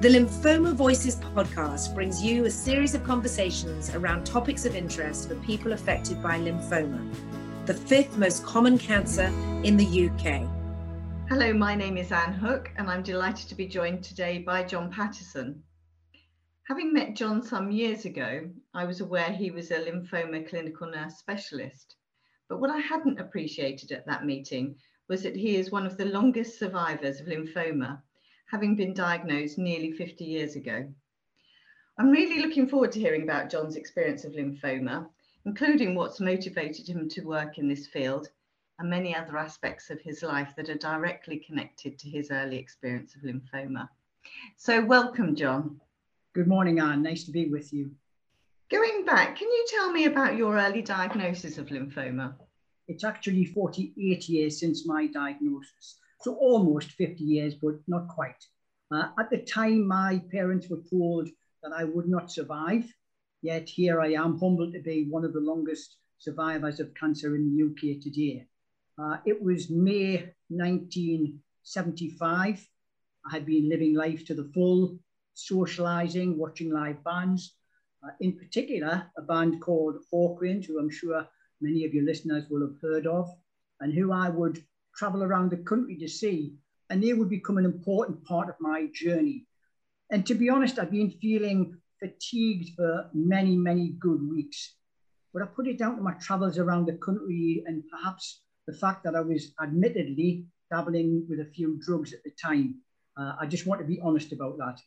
The Lymphoma Voices podcast brings you a series of conversations around topics of interest for people affected by lymphoma, the fifth most common cancer in the UK. Hello, my name is Anne Hook, and I'm delighted to be joined today by John Patterson. Having met John some years ago, I was aware he was a lymphoma clinical nurse specialist. But what I hadn't appreciated at that meeting was that he is one of the longest survivors of lymphoma having been diagnosed nearly 50 years ago. I'm really looking forward to hearing about John's experience of lymphoma, including what's motivated him to work in this field and many other aspects of his life that are directly connected to his early experience of lymphoma. So, welcome, John. Good morning, Anne. Nice to be with you. Going back, can you tell me about your early diagnosis of lymphoma? It's actually 48 years since my diagnosis. So almost 50 years, but not quite. Uh, at the time, my parents were told that I would not survive. Yet here I am, humbled to be one of the longest survivors of cancer in the UK today. Uh, it was May 1975. I had been living life to the full, socializing, watching live bands. Uh, in particular, a band called Hawkwind, who I'm sure many of your listeners will have heard of, and who I would travel around the country to see, and they would become an important part of my journey. And to be honest, I've been feeling fatigued for many, many good weeks. But I put it down to my travels around the country and perhaps the fact that I was admittedly dabbling with a few drugs at the time. Uh, I just want to be honest about that.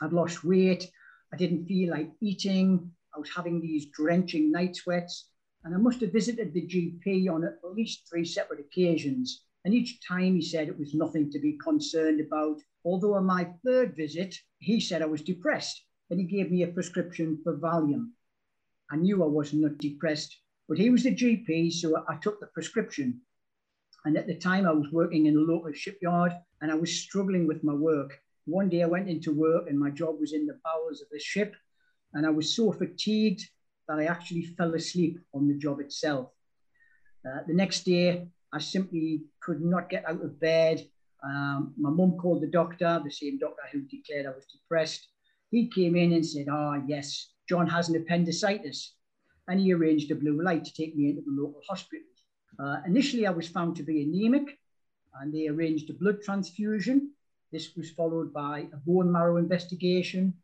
I'd lost weight. I didn't feel like eating. I was having these drenching night sweats. And I must have visited the GP on at least three separate occasions. And each time he said it was nothing to be concerned about. Although on my third visit, he said I was depressed and he gave me a prescription for Valium. I knew I wasn't depressed, but he was the GP, so I took the prescription. And at the time, I was working in a local shipyard and I was struggling with my work. One day I went into work and my job was in the bowels of the ship. And I was so fatigued that I actually fell asleep on the job itself. Uh, the next day, I simply could not get out of bed. Um, my mum called the doctor, the same doctor who declared I was depressed. He came in and said, Ah, oh, yes, John has an appendicitis. And he arranged a blue light to take me into the local hospital. Uh, initially, I was found to be anemic, and they arranged a blood transfusion. This was followed by a bone marrow investigation,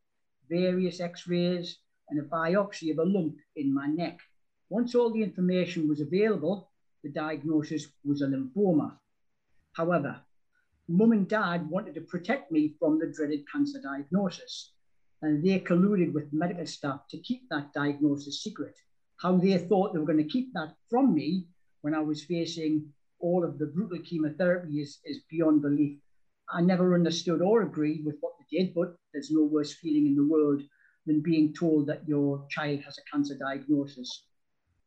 various x rays, and a biopsy of a lump in my neck. Once all the information was available, the diagnosis was a lymphoma. However, mum and dad wanted to protect me from the dreaded cancer diagnosis, and they colluded with medical staff to keep that diagnosis secret. How they thought they were going to keep that from me when I was facing all of the brutal chemotherapy is, is beyond belief. I never understood or agreed with what they did, but there's no worse feeling in the world than being told that your child has a cancer diagnosis.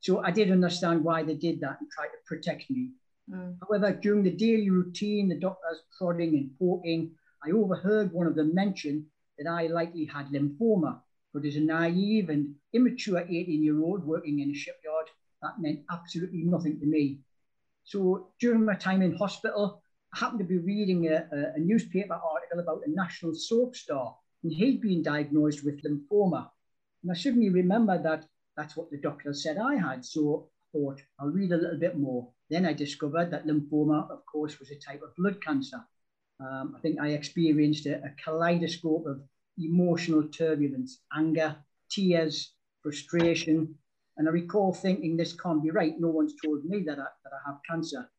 So I did understand why they did that and tried to protect me. Mm. However, during the daily routine, the doctor's prodding and poking, I overheard one of them mention that I likely had lymphoma. But as a naive and immature 18 year old working in a shipyard, that meant absolutely nothing to me. So during my time in hospital, I happened to be reading a, a newspaper article about a national soap star and he'd been diagnosed with lymphoma. And I suddenly remember that that's what the doctor said I had. So I thought, I'll read a little bit more. Then I discovered that lymphoma, of course, was a type of blood cancer. Um, I think I experienced a, a kaleidoscope of emotional turbulence, anger, tears, frustration. And I recall thinking, this can't be right. No one's told me that I, that I have cancer.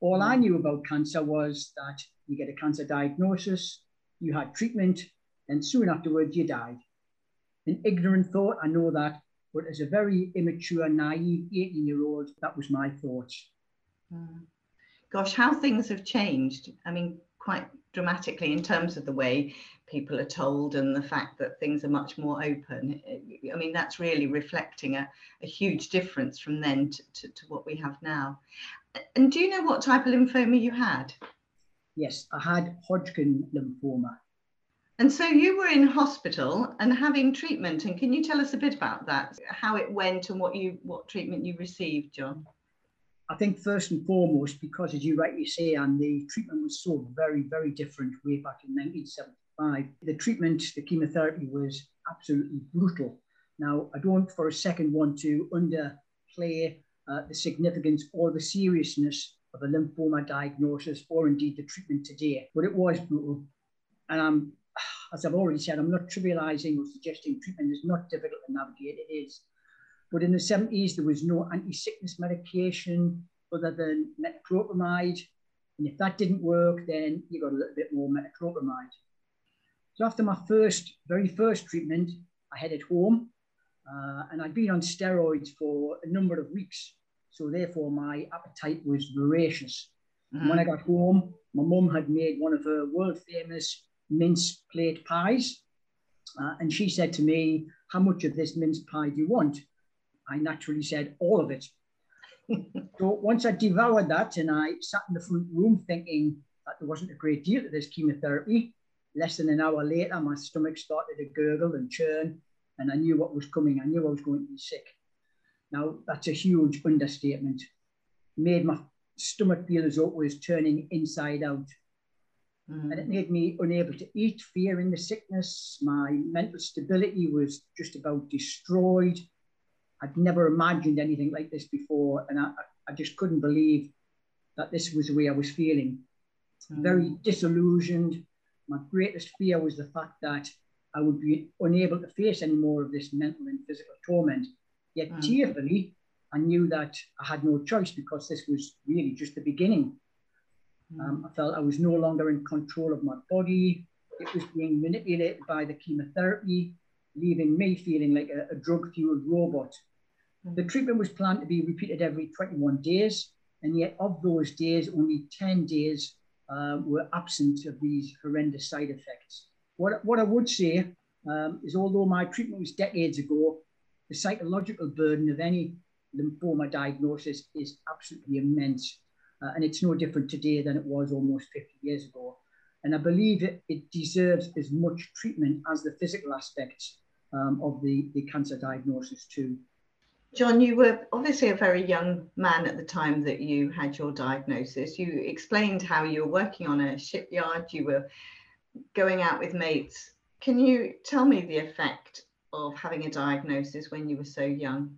All I knew about cancer was that you get a cancer diagnosis, you had treatment, and soon afterwards you died. An ignorant thought, I know that, but as a very immature, naive 18 year old, that was my thoughts. Mm. Gosh, how things have changed. I mean, quite dramatically in terms of the way people are told and the fact that things are much more open. I mean, that's really reflecting a, a huge difference from then to, to, to what we have now. And do you know what type of lymphoma you had? Yes, I had Hodgkin lymphoma. And so you were in hospital and having treatment. And can you tell us a bit about that? How it went and what you what treatment you received, John? I think first and foremost, because as you rightly say, and the treatment was so very, very different way back in 1975. The treatment, the chemotherapy was absolutely brutal. Now, I don't for a second want to underplay uh, the significance or the seriousness of a lymphoma diagnosis or indeed the treatment today, but it was brutal. And I'm, as I've already said, I'm not trivializing or suggesting treatment is not difficult to navigate. It is. But in the 70s, there was no anti sickness medication other than metoclopramide. And if that didn't work, then you got a little bit more metoclopramide. So after my first, very first treatment, I headed home uh, and I'd been on steroids for a number of weeks. So therefore my appetite was voracious. Mm-hmm. When I got home, my mum had made one of her world famous mince plate pies. Uh, and she said to me, how much of this mince pie do you want? I naturally said, all of it. so once I devoured that and I sat in the front room thinking that there wasn't a great deal to this chemotherapy, less than an hour later, my stomach started to gurgle and churn, and I knew what was coming. I knew I was going to be sick. Now, that's a huge understatement. made my stomach feel as though it was turning inside out. Mm. And it made me unable to eat, fear in the sickness. My mental stability was just about destroyed. I'd never imagined anything like this before, and I, I just couldn't believe that this was the way I was feeling. Mm. Very disillusioned. My greatest fear was the fact that I would be unable to face any more of this mental and physical torment. Yet mm. tearfully, I knew that I had no choice because this was really just the beginning. Mm. Um, I felt I was no longer in control of my body. It was being manipulated by the chemotherapy, leaving me feeling like a, a drug fueled robot. The treatment was planned to be repeated every 21 days, and yet of those days, only 10 days uh, were absent of these horrendous side effects. What, what I would say um, is although my treatment was decades ago, the psychological burden of any lymphoma diagnosis is absolutely immense. Uh, and it's no different today than it was almost 50 years ago. And I believe it, it deserves as much treatment as the physical aspects um, of the, the cancer diagnosis too. John, you were obviously a very young man at the time that you had your diagnosis. You explained how you were working on a shipyard, you were going out with mates. Can you tell me the effect of having a diagnosis when you were so young?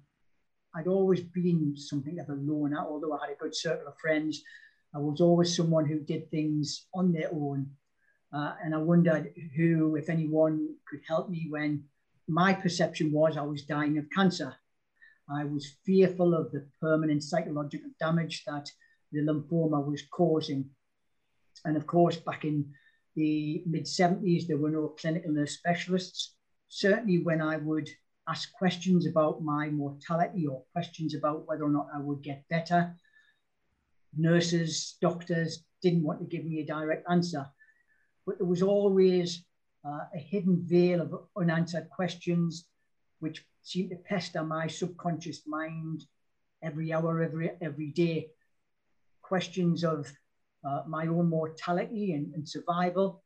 I'd always been something of a loner, although I had a good circle of friends. I was always someone who did things on their own. Uh, and I wondered who, if anyone, could help me when my perception was I was dying of cancer. I was fearful of the permanent psychological damage that the lymphoma was causing. And of course, back in the mid 70s, there were no clinical nurse specialists. Certainly, when I would ask questions about my mortality or questions about whether or not I would get better, nurses, doctors didn't want to give me a direct answer. But there was always uh, a hidden veil of unanswered questions, which seemed to pester my subconscious mind every hour, every every day. Questions of uh, my own mortality and, and, survival,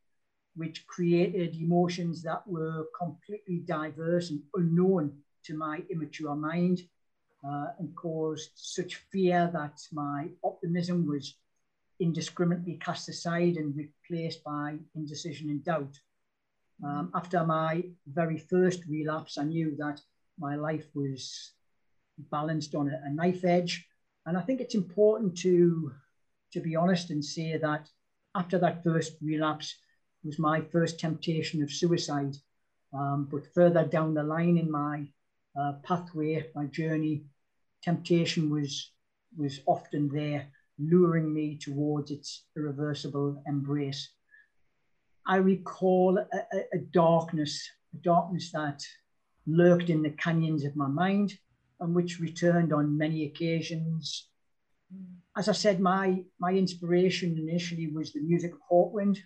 which created emotions that were completely diverse and unknown to my immature mind, uh, and caused such fear that my optimism was indiscriminately cast aside and replaced by indecision and doubt. Um, after my very first relapse, I knew that my life was balanced on a, a knife edge. And I think it's important to, to be honest and say that after that first relapse was my first temptation of suicide. Um, but further down the line in my uh, pathway, my journey, temptation was, was often there, luring me towards its irreversible embrace. I recall a, a, a darkness, a darkness that lurked in the canyons of my mind and which returned on many occasions. As I said, my, my inspiration initially was the music of Hawkwind.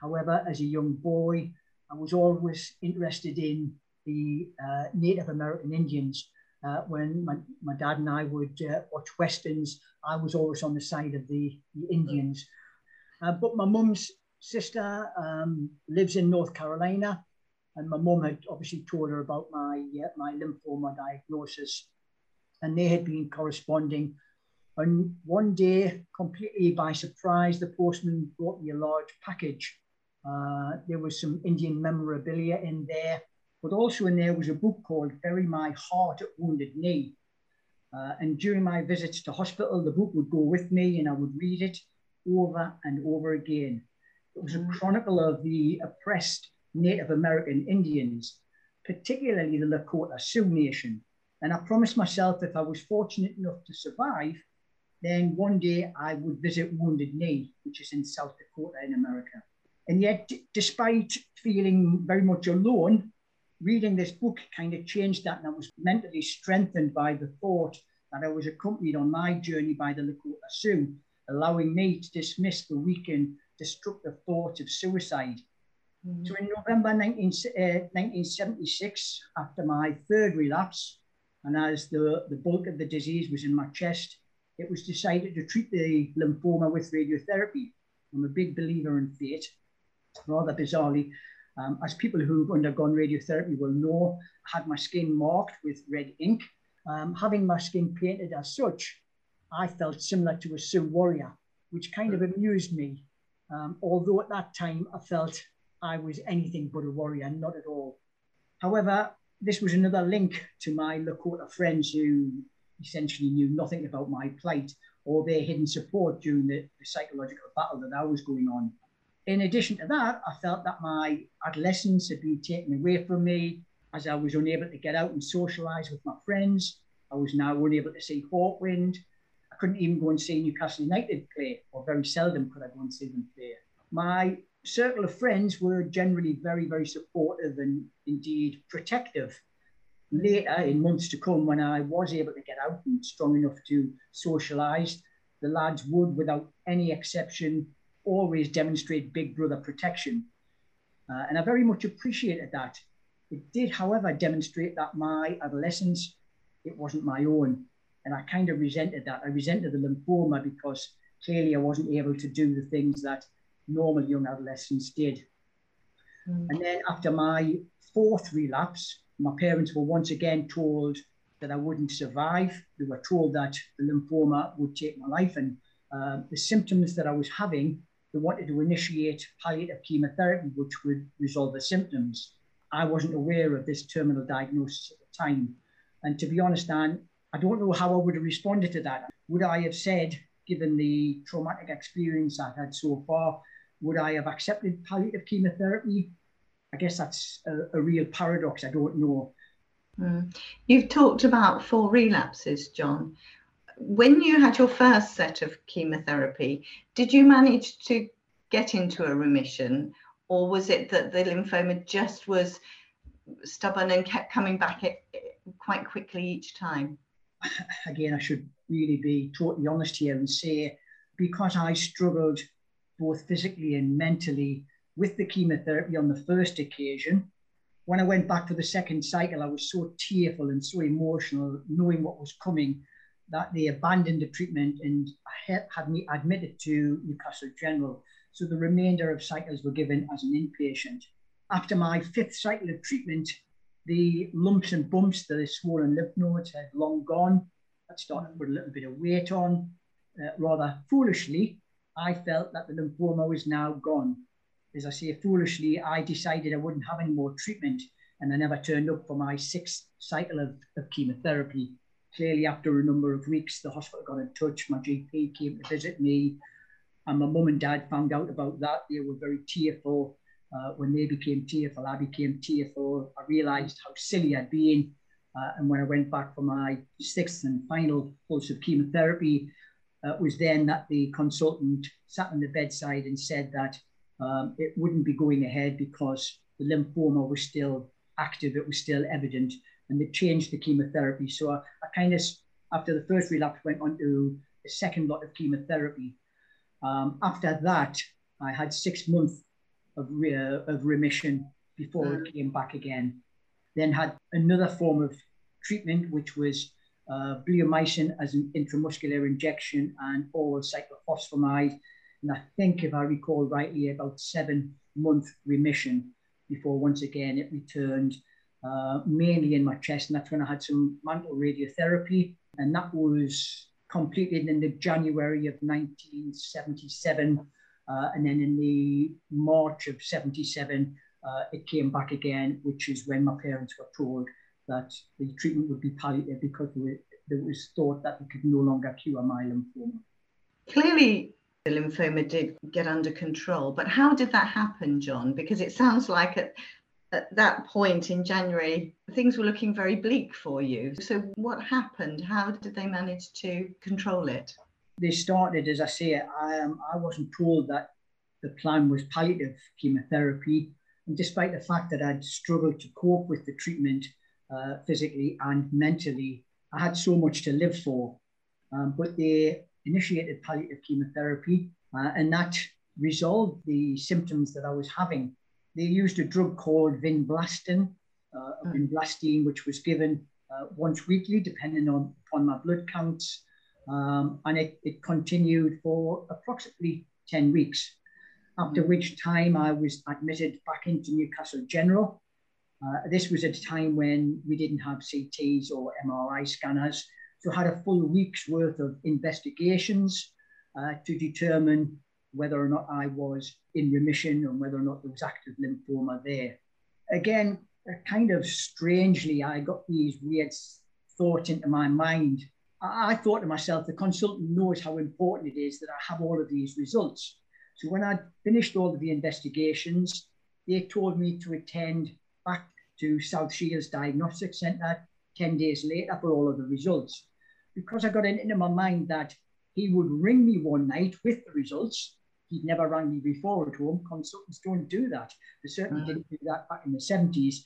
However, as a young boy, I was always interested in the uh, Native American Indians. Uh, when my, my dad and I would uh, watch Westerns, I was always on the side of the, the Indians. Uh, but my mum's sister um, lives in North Carolina, and my mum had obviously told her about my uh, my lymphoma diagnosis, and they had been corresponding. And one day, completely by surprise, the postman brought me a large package, there was some Indian memorabilia in there, but also in there was a book called Bury My Heart at Wounded Knee. Uh, and during my visits to hospital, the book would go with me and I would read it over and over again. It was a mm. chronicle of the oppressed Native American Indians, particularly the Lakota Sioux Nation. And I promised myself if I was fortunate enough to survive, then one day I would visit Wounded Knee, which is in South Dakota in America. And yet, despite feeling very much alone, reading this book kind of changed that. And I was mentally strengthened by the thought that I was accompanied on my journey by the Lakota Sioux, allowing me to dismiss the weak and destructive thought of suicide. Mm-hmm. So in November 19, uh, 1976, after my third relapse, and as the, the bulk of the disease was in my chest, it was decided to treat the lymphoma with radiotherapy. I'm a big believer in fate. Rather bizarrely, um, as people who've undergone radiotherapy will know, had my skin marked with red ink. Um, having my skin painted as such, I felt similar to a Sioux warrior, which kind of amused me. Um, although at that time I felt I was anything but a warrior, not at all. However, this was another link to my Lakota friends who essentially knew nothing about my plight or their hidden support during the, the psychological battle that I was going on. In addition to that, I felt that my adolescence had been taken away from me as I was unable to get out and socialise with my friends. I was now unable to see Hawkwind. I couldn't even go and see Newcastle United play, or very seldom could I go and see them play. My circle of friends were generally very, very supportive and indeed protective later in months to come, when I was able to get out and strong enough to socialise, the lads would, without any exception, always demonstrate big brother protection. Uh, and I very much appreciated that. It did, however, demonstrate that my adolescence, it wasn't my own. And I kind of resented that. I resented the lymphoma because clearly I wasn't able to do the things that normal young adolescents did. Mm. And then after my fourth relapse, my parents were once again told that I wouldn't survive. They were told that the lymphoma would take my life. And uh, the symptoms that I was having, they wanted to initiate palliative chemotherapy, which would resolve the symptoms. I wasn't aware of this terminal diagnosis at the time. And to be honest, Anne, I don't know how I would have responded to that. Would I have said, given the traumatic experience I've had so far, would I have accepted palliative chemotherapy? I guess that's a, a real paradox. I don't know. Mm. You've talked about four relapses, John. When you had your first set of chemotherapy, did you manage to get into a remission, or was it that the lymphoma just was stubborn and kept coming back quite quickly each time? Again, I should really be totally honest here and say because I struggled both physically and mentally with the chemotherapy on the first occasion. When I went back for the second cycle, I was so tearful and so emotional, knowing what was coming, that they abandoned the treatment and had me admitted to Newcastle General. So the remainder of cycles were given as an inpatient. After my fifth cycle of treatment, the lumps and bumps, the swollen lymph nodes had long gone. I'd started to put a little bit of weight on. Uh, rather foolishly, I felt that the lymphoma was now gone as I say, foolishly, I decided I wouldn't have any more treatment and I never turned up for my sixth cycle of, of chemotherapy. Clearly, after a number of weeks, the hospital got in touch. My GP came to visit me, and my mum and dad found out about that. They were very tearful. Uh, when they became tearful, I became tearful. I realized how silly I'd been. Uh, and when I went back for my sixth and final course of chemotherapy, uh, it was then that the consultant sat on the bedside and said that um, it wouldn't be going ahead because the lymphoma was still active, it was still evident, and they changed the chemotherapy. So I, I kind of, after the first relapse, went on to the second lot of chemotherapy. Um, after that, I had six months of, re- of remission before mm. it came back again. Then had another form of treatment, which was uh, bleomycin as an intramuscular injection and oral cyclophosphamide and I think, if I recall rightly, about seven month remission before once again it returned uh, mainly in my chest. And that's when I had some mantle radiotherapy. And that was completed in the January of 1977. Uh, and then in the March of 77, uh, it came back again, which is when my parents were told that the treatment would be palliative because it was thought that it could no longer cure my lymphoma. Clearly, the lymphoma did get under control, but how did that happen, John? Because it sounds like at, at that point in January, things were looking very bleak for you. So, what happened? How did they manage to control it? They started, as I say, I, um, I wasn't told that the plan was palliative chemotherapy. And despite the fact that I'd struggled to cope with the treatment uh, physically and mentally, I had so much to live for. Um, but they initiated palliative chemotherapy uh, and that resolved the symptoms that I was having. They used a drug called vinblastine, uh, mm. vinblastine, which was given uh, once weekly, depending on upon my blood counts. Um, and it, it continued for approximately 10 weeks, after mm. which time I was admitted back into Newcastle General uh, this was at a time when we didn't have CTs or MRI scanners, so I had a full week's worth of investigations uh, to determine whether or not I was in remission and whether or not there was active lymphoma there. Again, kind of strangely, I got these weird thoughts into my mind. I, I thought to myself, the consultant knows how important it is that I have all of these results. So when I finished all of the investigations, they told me to attend back to South Shields Diagnostic Centre 10 days later for all of the results. Because I got it into my mind that he would ring me one night with the results. He'd never rang me before at home. Consultants don't do that. They certainly mm-hmm. didn't do that back in the 70s.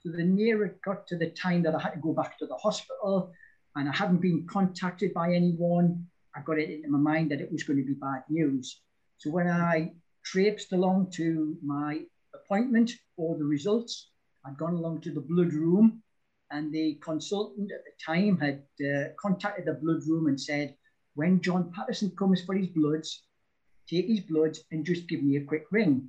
So the nearer it got to the time that I had to go back to the hospital and I hadn't been contacted by anyone, I got it into my mind that it was going to be bad news. So when I traipsed along to my appointment for the results, I'd gone along to the blood room, and the consultant at the time had uh, contacted the blood room and said, when John Patterson comes for his bloods, take his bloods and just give me a quick ring.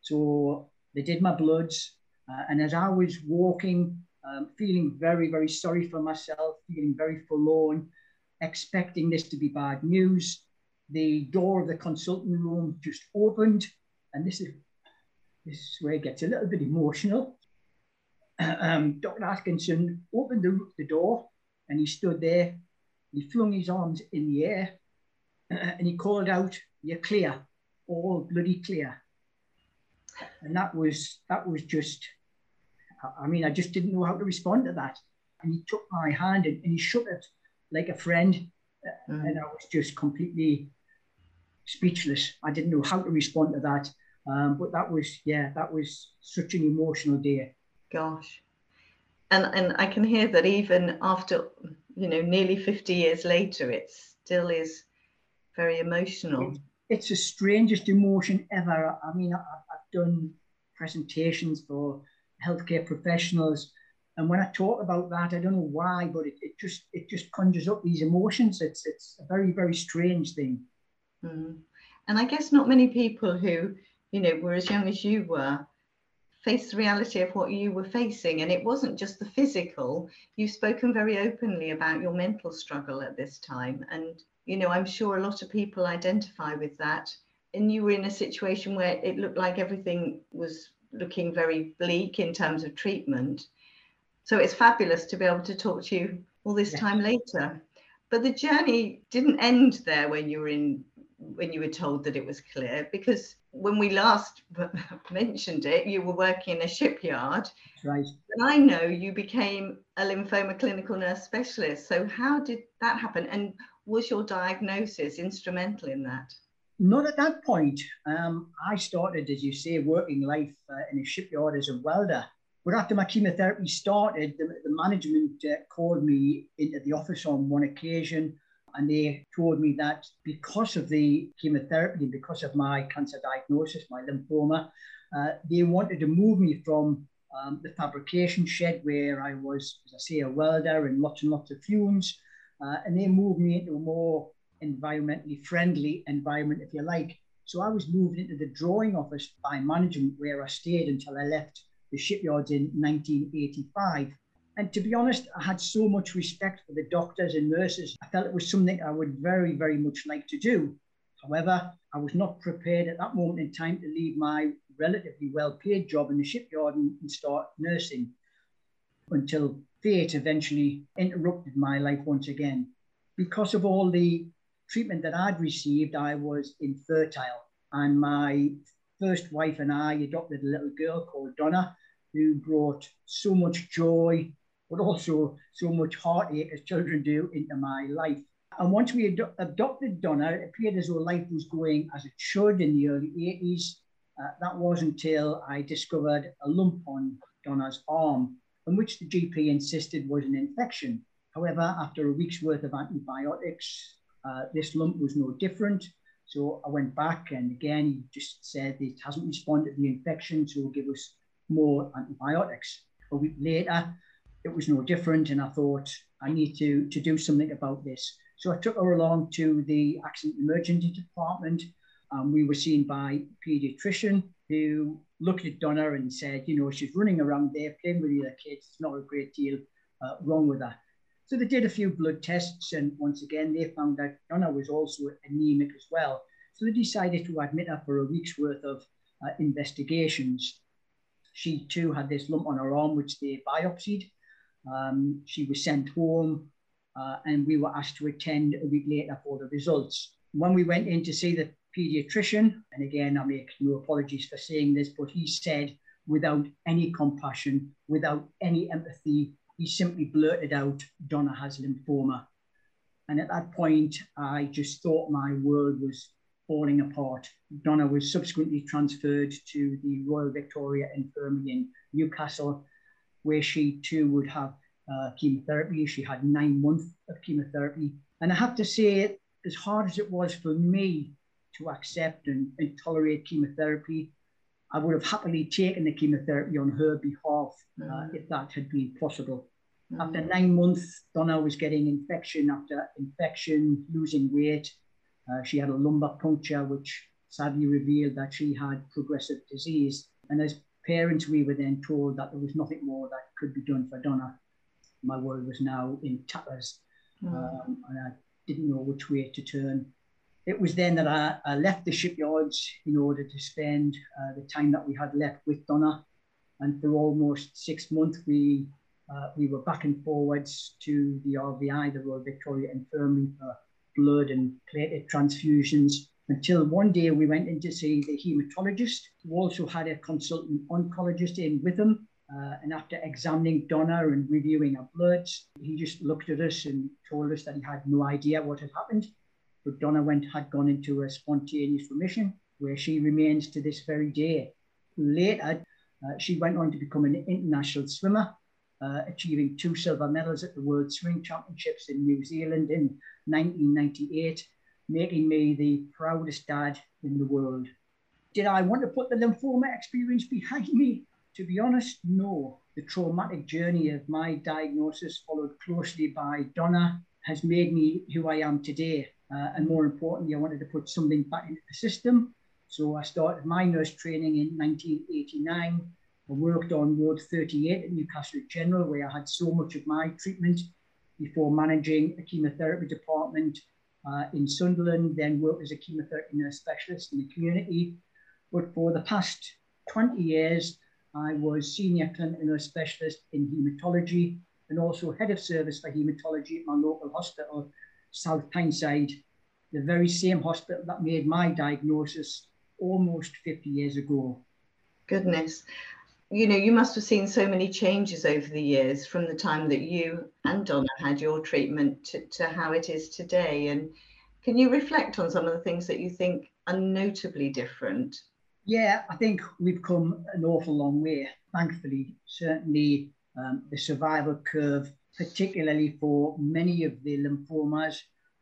So they did my bloods, uh, and as I was walking, um, feeling very, very sorry for myself, feeling very forlorn, expecting this to be bad news, the door of the consulting room just opened, and this is this is where it gets a little bit emotional. um, Dr. Atkinson opened the, the door and he stood there. He flung his arms in the air and he called out, "You're clear, all bloody clear." And that was that was just. I mean, I just didn't know how to respond to that. And he took my hand and, and he shook it like a friend, mm. and I was just completely speechless. I didn't know how to respond to that. Um, but that was, yeah, that was such an emotional day gosh and and i can hear that even after you know nearly 50 years later it still is very emotional it's the strangest emotion ever i mean i've done presentations for healthcare professionals and when i talk about that i don't know why but it, it just it just conjures up these emotions it's it's a very very strange thing mm. and i guess not many people who you know were as young as you were face the reality of what you were facing. And it wasn't just the physical. You've spoken very openly about your mental struggle at this time. And, you know, I'm sure a lot of people identify with that. And you were in a situation where it looked like everything was looking very bleak in terms of treatment. So it's fabulous to be able to talk to you all this time later. But the journey didn't end there when you were in when you were told that it was clear because when we last mentioned it you were working in a shipyard right and i know you became a lymphoma clinical nurse specialist so how did that happen and was your diagnosis instrumental in that not at that point um, i started as you say working life uh, in a shipyard as a welder but after my chemotherapy started the, the management uh, called me into the office on one occasion and they told me that because of the chemotherapy, and because of my cancer diagnosis, my lymphoma, uh, they wanted to move me from um, the fabrication shed where I was, as I say, a welder and lots and lots of fumes. Uh, and they moved me into a more environmentally friendly environment, if you like. So I was moved into the drawing office by management where I stayed until I left the shipyards in 1985. And to be honest, I had so much respect for the doctors and nurses. I felt it was something I would very, very much like to do. However, I was not prepared at that moment in time to leave my relatively well paid job in the shipyard and, and start nursing until fate eventually interrupted my life once again. Because of all the treatment that I'd received, I was infertile. And my first wife and I adopted a little girl called Donna, who brought so much joy, but also so much heartache, as children do, into my life. And once we ad- adopted Donna, it appeared as though life was going as it should in the early 80s. Uh, that was until I discovered a lump on Donna's arm, on which the GP insisted was an infection. However, after a week's worth of antibiotics, uh, this lump was no different. So I went back and again, he just said it hasn't responded to the infection, so give us more antibiotics. A week later, it was no different, and I thought I need to, to do something about this. So I took her along to the accident emergency department. Um, we were seen by a pediatrician who looked at Donna and said, you know, she's running around there playing with the other kids. There's not a great deal uh, wrong with her. So they did a few blood tests, and once again, they found that Donna was also anemic as well. So they decided to admit her for a week's worth of uh, investigations. She too had this lump on her arm, which they biopsied. Um, she was sent home, uh, and we were asked to attend a week later for the results. When we went in to see the pediatrician, and again, I make no apologies for saying this, but he said, without any compassion, without any empathy, he simply blurted out, Donna has lymphoma. And at that point, I just thought my world was falling apart. Donna was subsequently transferred to the Royal Victoria Infirmary in Newcastle, where she too would have uh, chemotherapy. She had nine months of chemotherapy. And I have to say, as hard as it was for me to accept and, and tolerate chemotherapy, I would have happily taken the chemotherapy on her behalf uh, mm. if that had been possible. Mm. After nine months, Donna was getting infection after infection, losing weight. Uh, she had a lumbar puncture, which sadly revealed that she had progressive disease. And as parents, we were then told that there was nothing more that could be done for Donna. My world was now in tatters, mm. um, and I didn't know which way to turn it was then that I, I, left the shipyards in order to spend uh, the time that we had left with Donna. And for almost six months, we uh, we were back and forwards to the RVI, the Royal Victoria Infirmary, for blood and platelet transfusions. Until one day we went in to see the hematologist, who also had a consultant oncologist in with him. Uh, and after examining Donna and reviewing her bloods, he just looked at us and told us that he had no idea what had happened but Donna went, had gone into a spontaneous remission where she remains to this very day. Later, uh, she went on to become an international swimmer, uh, achieving two silver medals at the World Swimming Championships in New Zealand in 1998, making me the proudest dad in the world. Did I want to put the lymphoma experience behind me? To be honest, no. The traumatic journey of my diagnosis, followed closely by Donna, has made me who I am today. Uh, and more importantly, I wanted to put something back into the system. So I started my nurse training in 1989. I worked on Ward 38 at Newcastle General, where I had so much of my treatment before managing a chemotherapy department uh, in Sunderland, then worked as a chemotherapy nurse specialist in the community. But for the past 20 years, I was senior clinical nurse specialist in haematology and also head of service for haematology at my local hospital South Tyneside, the very same hospital that made my diagnosis almost 50 years ago. Goodness. You know, you must have seen so many changes over the years from the time that you and Donna had your treatment to, to how it is today. And can you reflect on some of the things that you think are notably different? Yeah, I think we've come an awful long way, thankfully. Certainly, um, the survival curve particularly for many of the lymphomas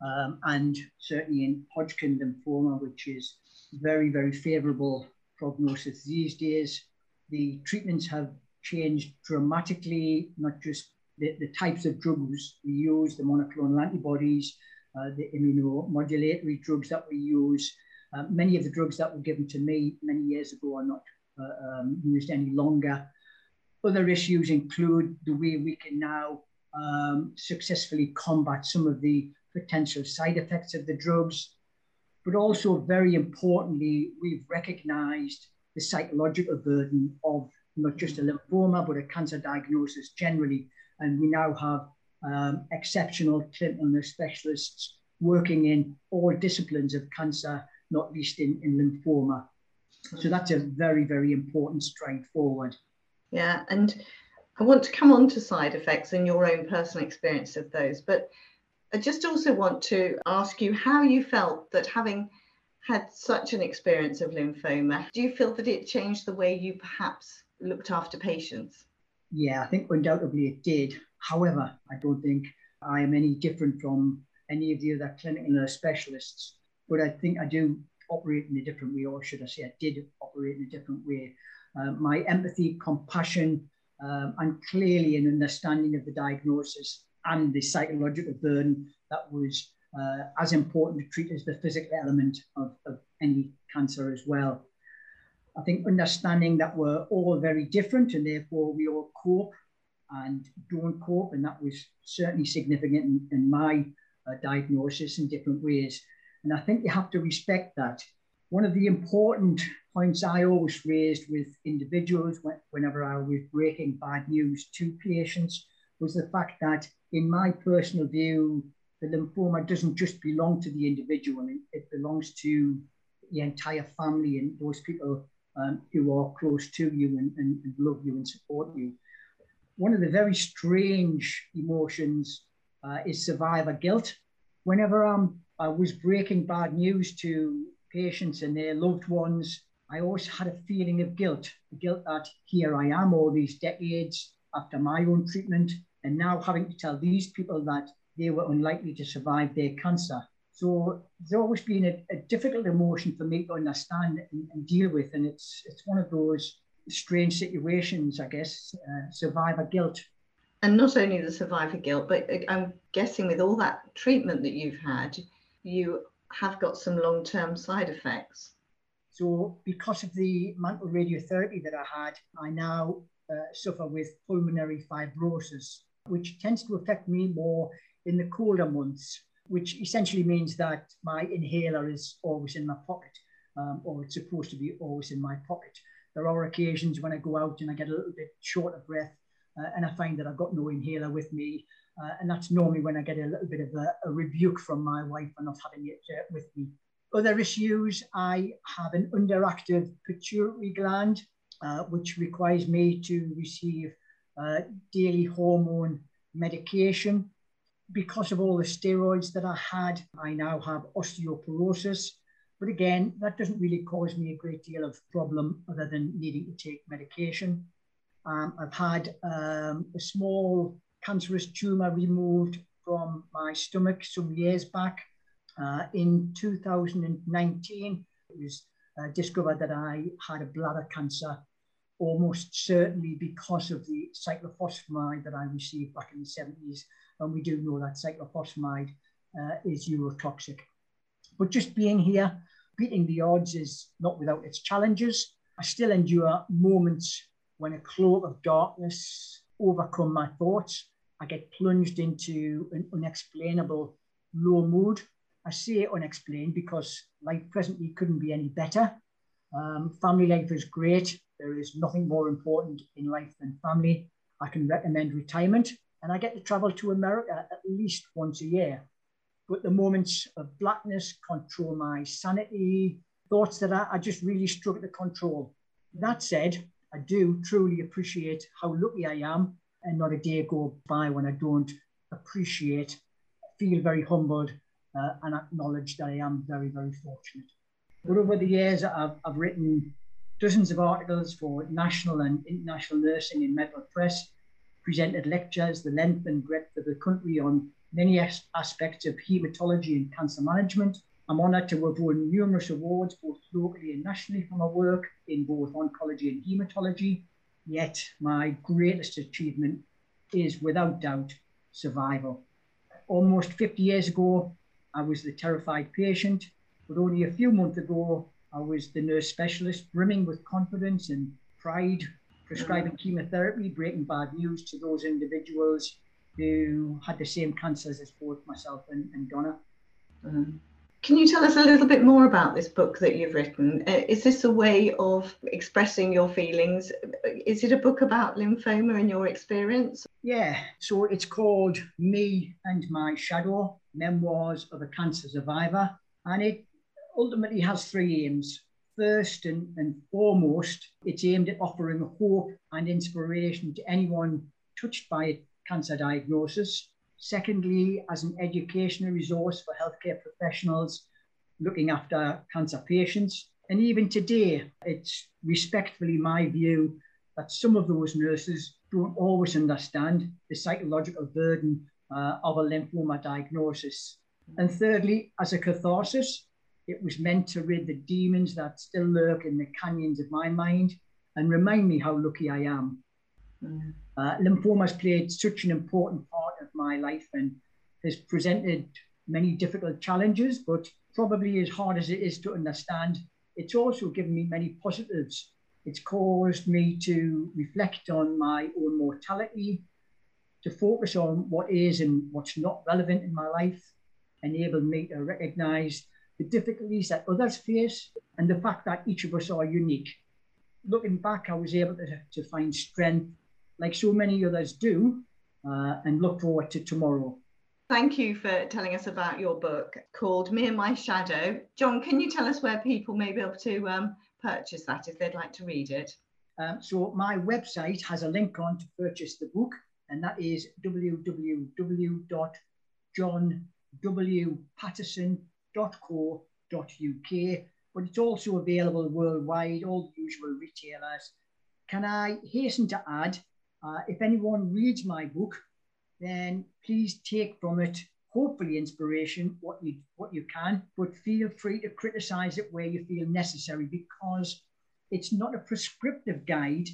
um, and certainly in Hodgkin lymphoma, which is very, very favorable prognosis these days. The treatments have changed dramatically, not just the, the types of drugs we use, the monoclonal antibodies, uh, the immunomodulatory drugs that we use. Uh, many of the drugs that were given to me many years ago are not uh, um, used any longer. Other issues include the way we can now um, successfully combat some of the potential side effects of the drugs. But also, very importantly, we've recognized the psychological burden of not just a lymphoma, but a cancer diagnosis generally. And we now have um, exceptional clinical specialists working in all disciplines of cancer, not least in, in lymphoma. So that's a very, very important stride forward. Yeah, and I want to come on to side effects and your own personal experience of those, but I just also want to ask you how you felt that having had such an experience of lymphoma, do you feel that it changed the way you perhaps looked after patients? Yeah, I think undoubtedly it did. However, I don't think I am any different from any of the other clinical nurse specialists, but I think I do operate in a different way, or should I say, I did operate in a different way. Uh, my empathy, compassion, um, and clearly an understanding of the diagnosis and the psychological burden that was uh, as important to treat as the physical element of, of any cancer as well. I think understanding that we're all very different and therefore we all cope and don't cope, and that was certainly significant in, in my uh, diagnosis in different ways. And I think you have to respect that. One of the important points I always raised with individuals whenever I was breaking bad news to patients was the fact that, in my personal view, the lymphoma doesn't just belong to the individual, it belongs to the entire family and those people um, who are close to you and, and, and love you and support you. One of the very strange emotions uh, is survivor guilt. Whenever I'm, I was breaking bad news to patients and their loved ones, I always had a feeling of guilt, the guilt that here I am all these decades after my own treatment, and now having to tell these people that they were unlikely to survive their cancer. So there's always been a, a difficult emotion for me to understand and, and, deal with, and it's it's one of those strange situations, I guess, uh, survivor guilt. And not only the survivor guilt, but uh, I'm guessing with all that treatment that you've had, you have got some long-term side effects. So because of the mantle radiotherapy that I had, I now uh, suffer with pulmonary fibrosis, which tends to affect me more in the colder months, which essentially means that my inhaler is always in my pocket, um, or it's supposed to be always in my pocket. There are occasions when I go out and I get a little bit short of breath, uh, and I find that I've got no inhaler with me. Uh, and that's normally when I get a little bit of a, a rebuke from my wife for not having it uh, with me. Other issues, I have an underactive pituitary gland, uh, which requires me to receive uh, daily hormone medication because of all the steroids that I had, I now have osteoporosis. But again, that doesn't really cause me a great deal of problem other than needing to take medication. Um, I've had um, a small cancerous tumor removed from my stomach some years back. Uh, in 2019, it was uh, discovered that I had a bladder cancer, almost certainly because of the cyclophosphamide that I received back in the 70s and we do know that cyclophosphamide uh, is urotoxic. But just being here, beating the odds is not without its challenges. I still endure moments when a cloak of darkness overcome my thoughts. I get plunged into an unexplainable low mood. I say unexplained because life presently couldn't be any better. Um, family life is great. There is nothing more important in life than family. I can recommend retirement and I get to travel to America at least once a year. But the moments of blackness control my sanity, thoughts that I, I just really struggle to control. That said, I do truly appreciate how lucky I am, and not a day go by when I don't appreciate, feel very humbled, uh, and acknowledge that I am very, very fortunate. But over the years, I've, I've written dozens of articles for national and international nursing in medical press, presented lectures the length and breadth of the country on many as- aspects of haematology and cancer management. I'm honoured to have won numerous awards, both locally and nationally, for my work in both oncology and haematology. Yet, my greatest achievement is without doubt survival. Almost 50 years ago, I was the terrified patient, but only a few months ago, I was the nurse specialist, brimming with confidence and pride prescribing chemotherapy, breaking bad news to those individuals who had the same cancers as both myself and, and Donna. Mm. Can you tell us a little bit more about this book that you've written? Uh, is this a way of expressing your feelings? Is it a book about lymphoma in your experience? Yeah, so it's called Me and My Shadow Memoirs of a Cancer Survivor. And it ultimately has three aims. First and, and foremost, it's aimed at offering hope and inspiration to anyone touched by a cancer diagnosis Secondly, as an educational resource for healthcare professionals looking after cancer patients. And even today, it's respectfully my view that some of those nurses don't always understand the psychological burden uh, of a lymphoma diagnosis. And thirdly, as a catharsis, it was meant to rid the demons that still lurk in the canyons of my mind and remind me how lucky I am. Mm. Uh, lymphoma has played such an important part my life and has presented many difficult challenges, but probably as hard as it is to understand, it's also given me many positives. It's caused me to reflect on my own mortality, to focus on what is and what's not relevant in my life, enabled me to recognize the difficulties that others face and the fact that each of us are unique. Looking back, I was able to, to find strength, like so many others do, uh, and look forward to tomorrow. Thank you for telling us about your book called Me and My Shadow. John, can you tell us where people may be able to um, purchase that if they'd like to read it? Um, so my website has a link on to purchase the book, and that is www.johnwpatterson.co.uk. But it's also available worldwide, all the usual retailers. Can I hasten to add uh, if anyone reads my book, then please take from it hopefully inspiration what you what you can but feel free to criticize it where you feel necessary because it's not a prescriptive guide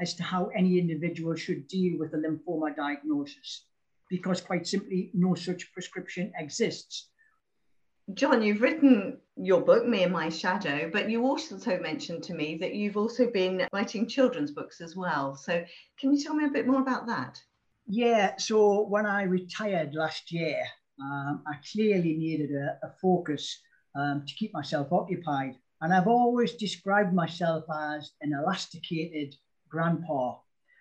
as to how any individual should deal with a lymphoma diagnosis because quite simply no such prescription exists. John, you've written your book, Me and My Shadow, but you also mentioned to me that you've also been writing children's books as well. So, can you tell me a bit more about that? Yeah, so when I retired last year, um, I clearly needed a, a focus um, to keep myself occupied. And I've always described myself as an elasticated grandpa.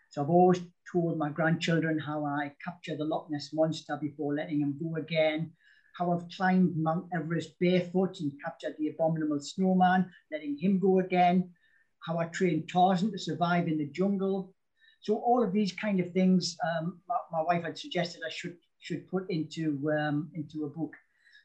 So I've always told my grandchildren how I capture the Loch Ness monster before letting him go again how I've climbed Mount Everest barefoot and captured the abominable snowman, letting him go again, how I trained Tarzan to survive in the jungle. So all of these kind of things, um, my, my, wife had suggested I should should put into um, into a book.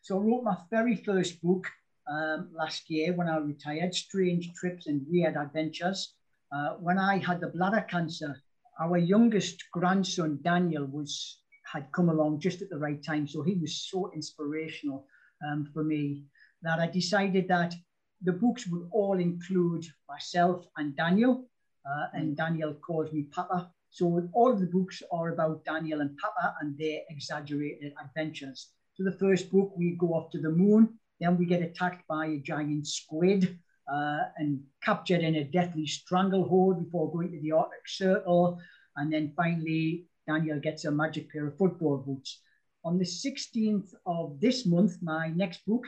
So I wrote my very first book um, last year when I retired, Strange Trips and Weird Adventures. Uh, when I had the bladder cancer, our youngest grandson, Daniel, was had come along just at the right time. So he was so inspirational um, for me that I decided that the books would all include myself and Daniel, uh, and Daniel calls me Papa. So all of the books are about Daniel and Papa and their exaggerated adventures. So the first book, we go off to the moon, then we get attacked by a giant squid uh, and captured in a deathly stranglehold before going to the Arctic Circle. And then finally, Daniel gets a magic pair of football boots. On the 16th of this month, my next book,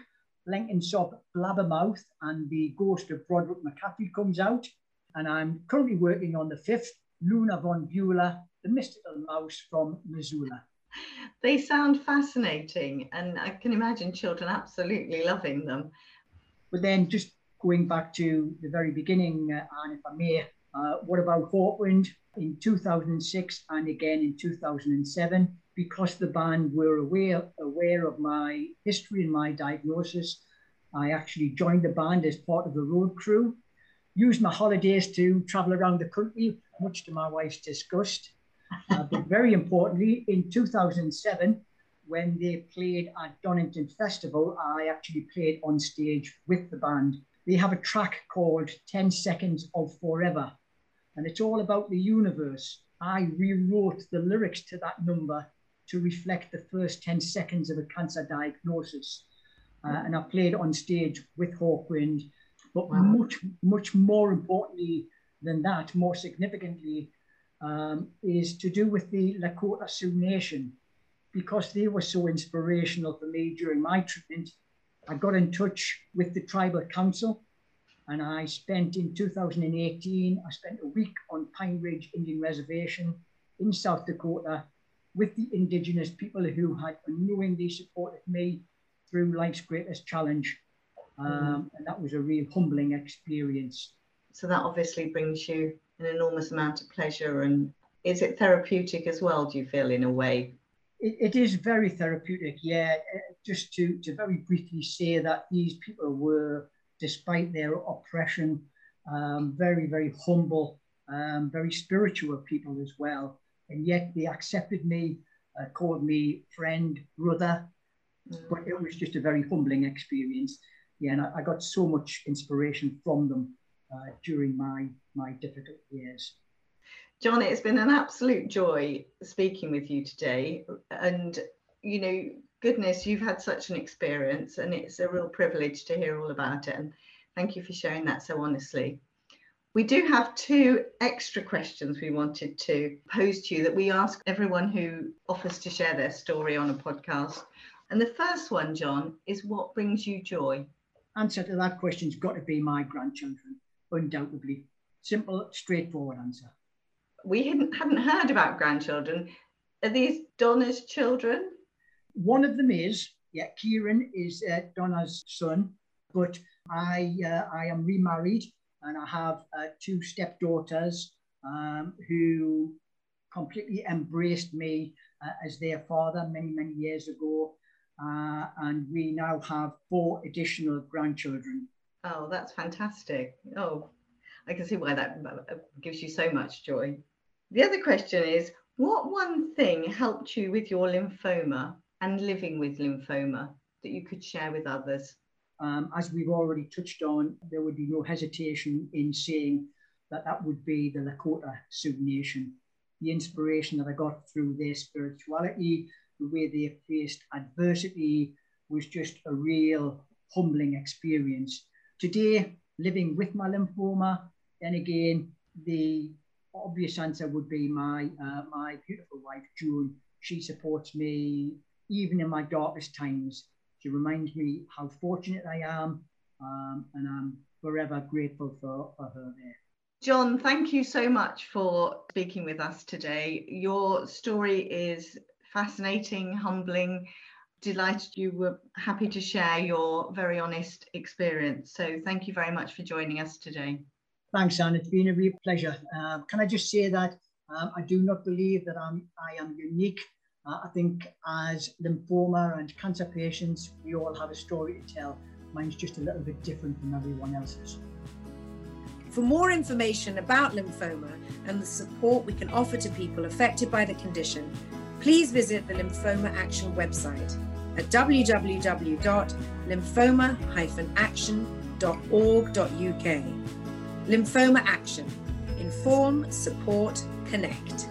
Blenkinsop Blabbermouth and the Ghost of Broderick McCaffrey comes out. And I'm currently working on the fifth, Luna von Beulah, the mystical mouse from Missoula. They sound fascinating, and I can imagine children absolutely loving them. But then, just going back to the very beginning, uh, and if I may, uh, what about Hawkwind? in 2006 and again in 2007 because the band were aware, aware of my history and my diagnosis. I actually joined the band as part of the road crew, used my holidays to travel around the country, much to my wife's disgust. Uh, but very importantly, in 2007, when they played at Donington Festival, I actually played on stage with the band. They have a track called 10 Seconds of Forever, and it's all about the universe. I rewrote the lyrics to that number to reflect the first 10 seconds of a cancer diagnosis. Uh, and I played on stage with Hawkwind. But wow. much, much more importantly than that, more significantly, um, is to do with the Lakota Sioux Nation, because they were so inspirational for me during my treatment. I got in touch with the tribal council and I spent in 2018, I spent a week on Pine Ridge Indian Reservation in South Dakota with the Indigenous people who had unknowingly supported me through life's greatest challenge. Um, mm. And that was a real humbling experience. So that obviously brings you an enormous amount of pleasure. And is it therapeutic as well, do you feel, in a way? It, it is very therapeutic, yeah. Uh, just to, to very briefly say that these people were despite their oppression, um, very, very humble, um, very spiritual people as well. And yet they accepted me, uh, called me friend, brother. Mm. But it was just a very humbling experience. Yeah, and I, I got so much inspiration from them uh, during my, my difficult years. John, it's been an absolute joy speaking with you today. And, you know, goodness, you've had such an experience and it's a real privilege to hear all about it. And thank you for sharing that so honestly. We do have two extra questions we wanted to pose to you that we ask everyone who offers to share their story on a podcast. And the first one, John, is what brings you joy? Answer to that question's got to be my grandchildren, undoubtedly. Simple, straightforward answer. We hadn't, hadn't heard about grandchildren. Are these Donna's children? One of them is, yeah, Kieran is uh, Donna's son, but I, uh, I am remarried and I have uh, two stepdaughters um, who completely embraced me uh, as their father many, many years ago. Uh, and we now have four additional grandchildren. Oh, that's fantastic. Oh, I can see why that gives you so much joy. The other question is what one thing helped you with your lymphoma and living with lymphoma that you could share with others? Um, as we've already touched on, there would be no hesitation in saying that that would be the Lakota Sioux Nation. The inspiration that I got through their spirituality, the way they faced adversity, was just a real humbling experience. Today, living with my lymphoma, then again, the obvious answer would be my uh, my beautiful wife, June. She supports me even in my darkest times. She reminds me how fortunate I am, um, and I'm forever grateful for, for her there. John, thank you so much for speaking with us today. Your story is fascinating, humbling. Delighted you were happy to share your very honest experience. So, thank you very much for joining us today. Thanks, Anne. It's been a real pleasure. Um, can I just say that um, I do not believe that I'm, I am unique. Uh, I think as lymphoma and cancer patients, we all have a story to tell. Mine's just a little bit different from everyone else's. For more information about lymphoma and the support we can offer to people affected by the condition, please visit the Lymphoma Action website at www.lymphoma-action.org.uk. Lymphoma Action Inform, Support, Connect.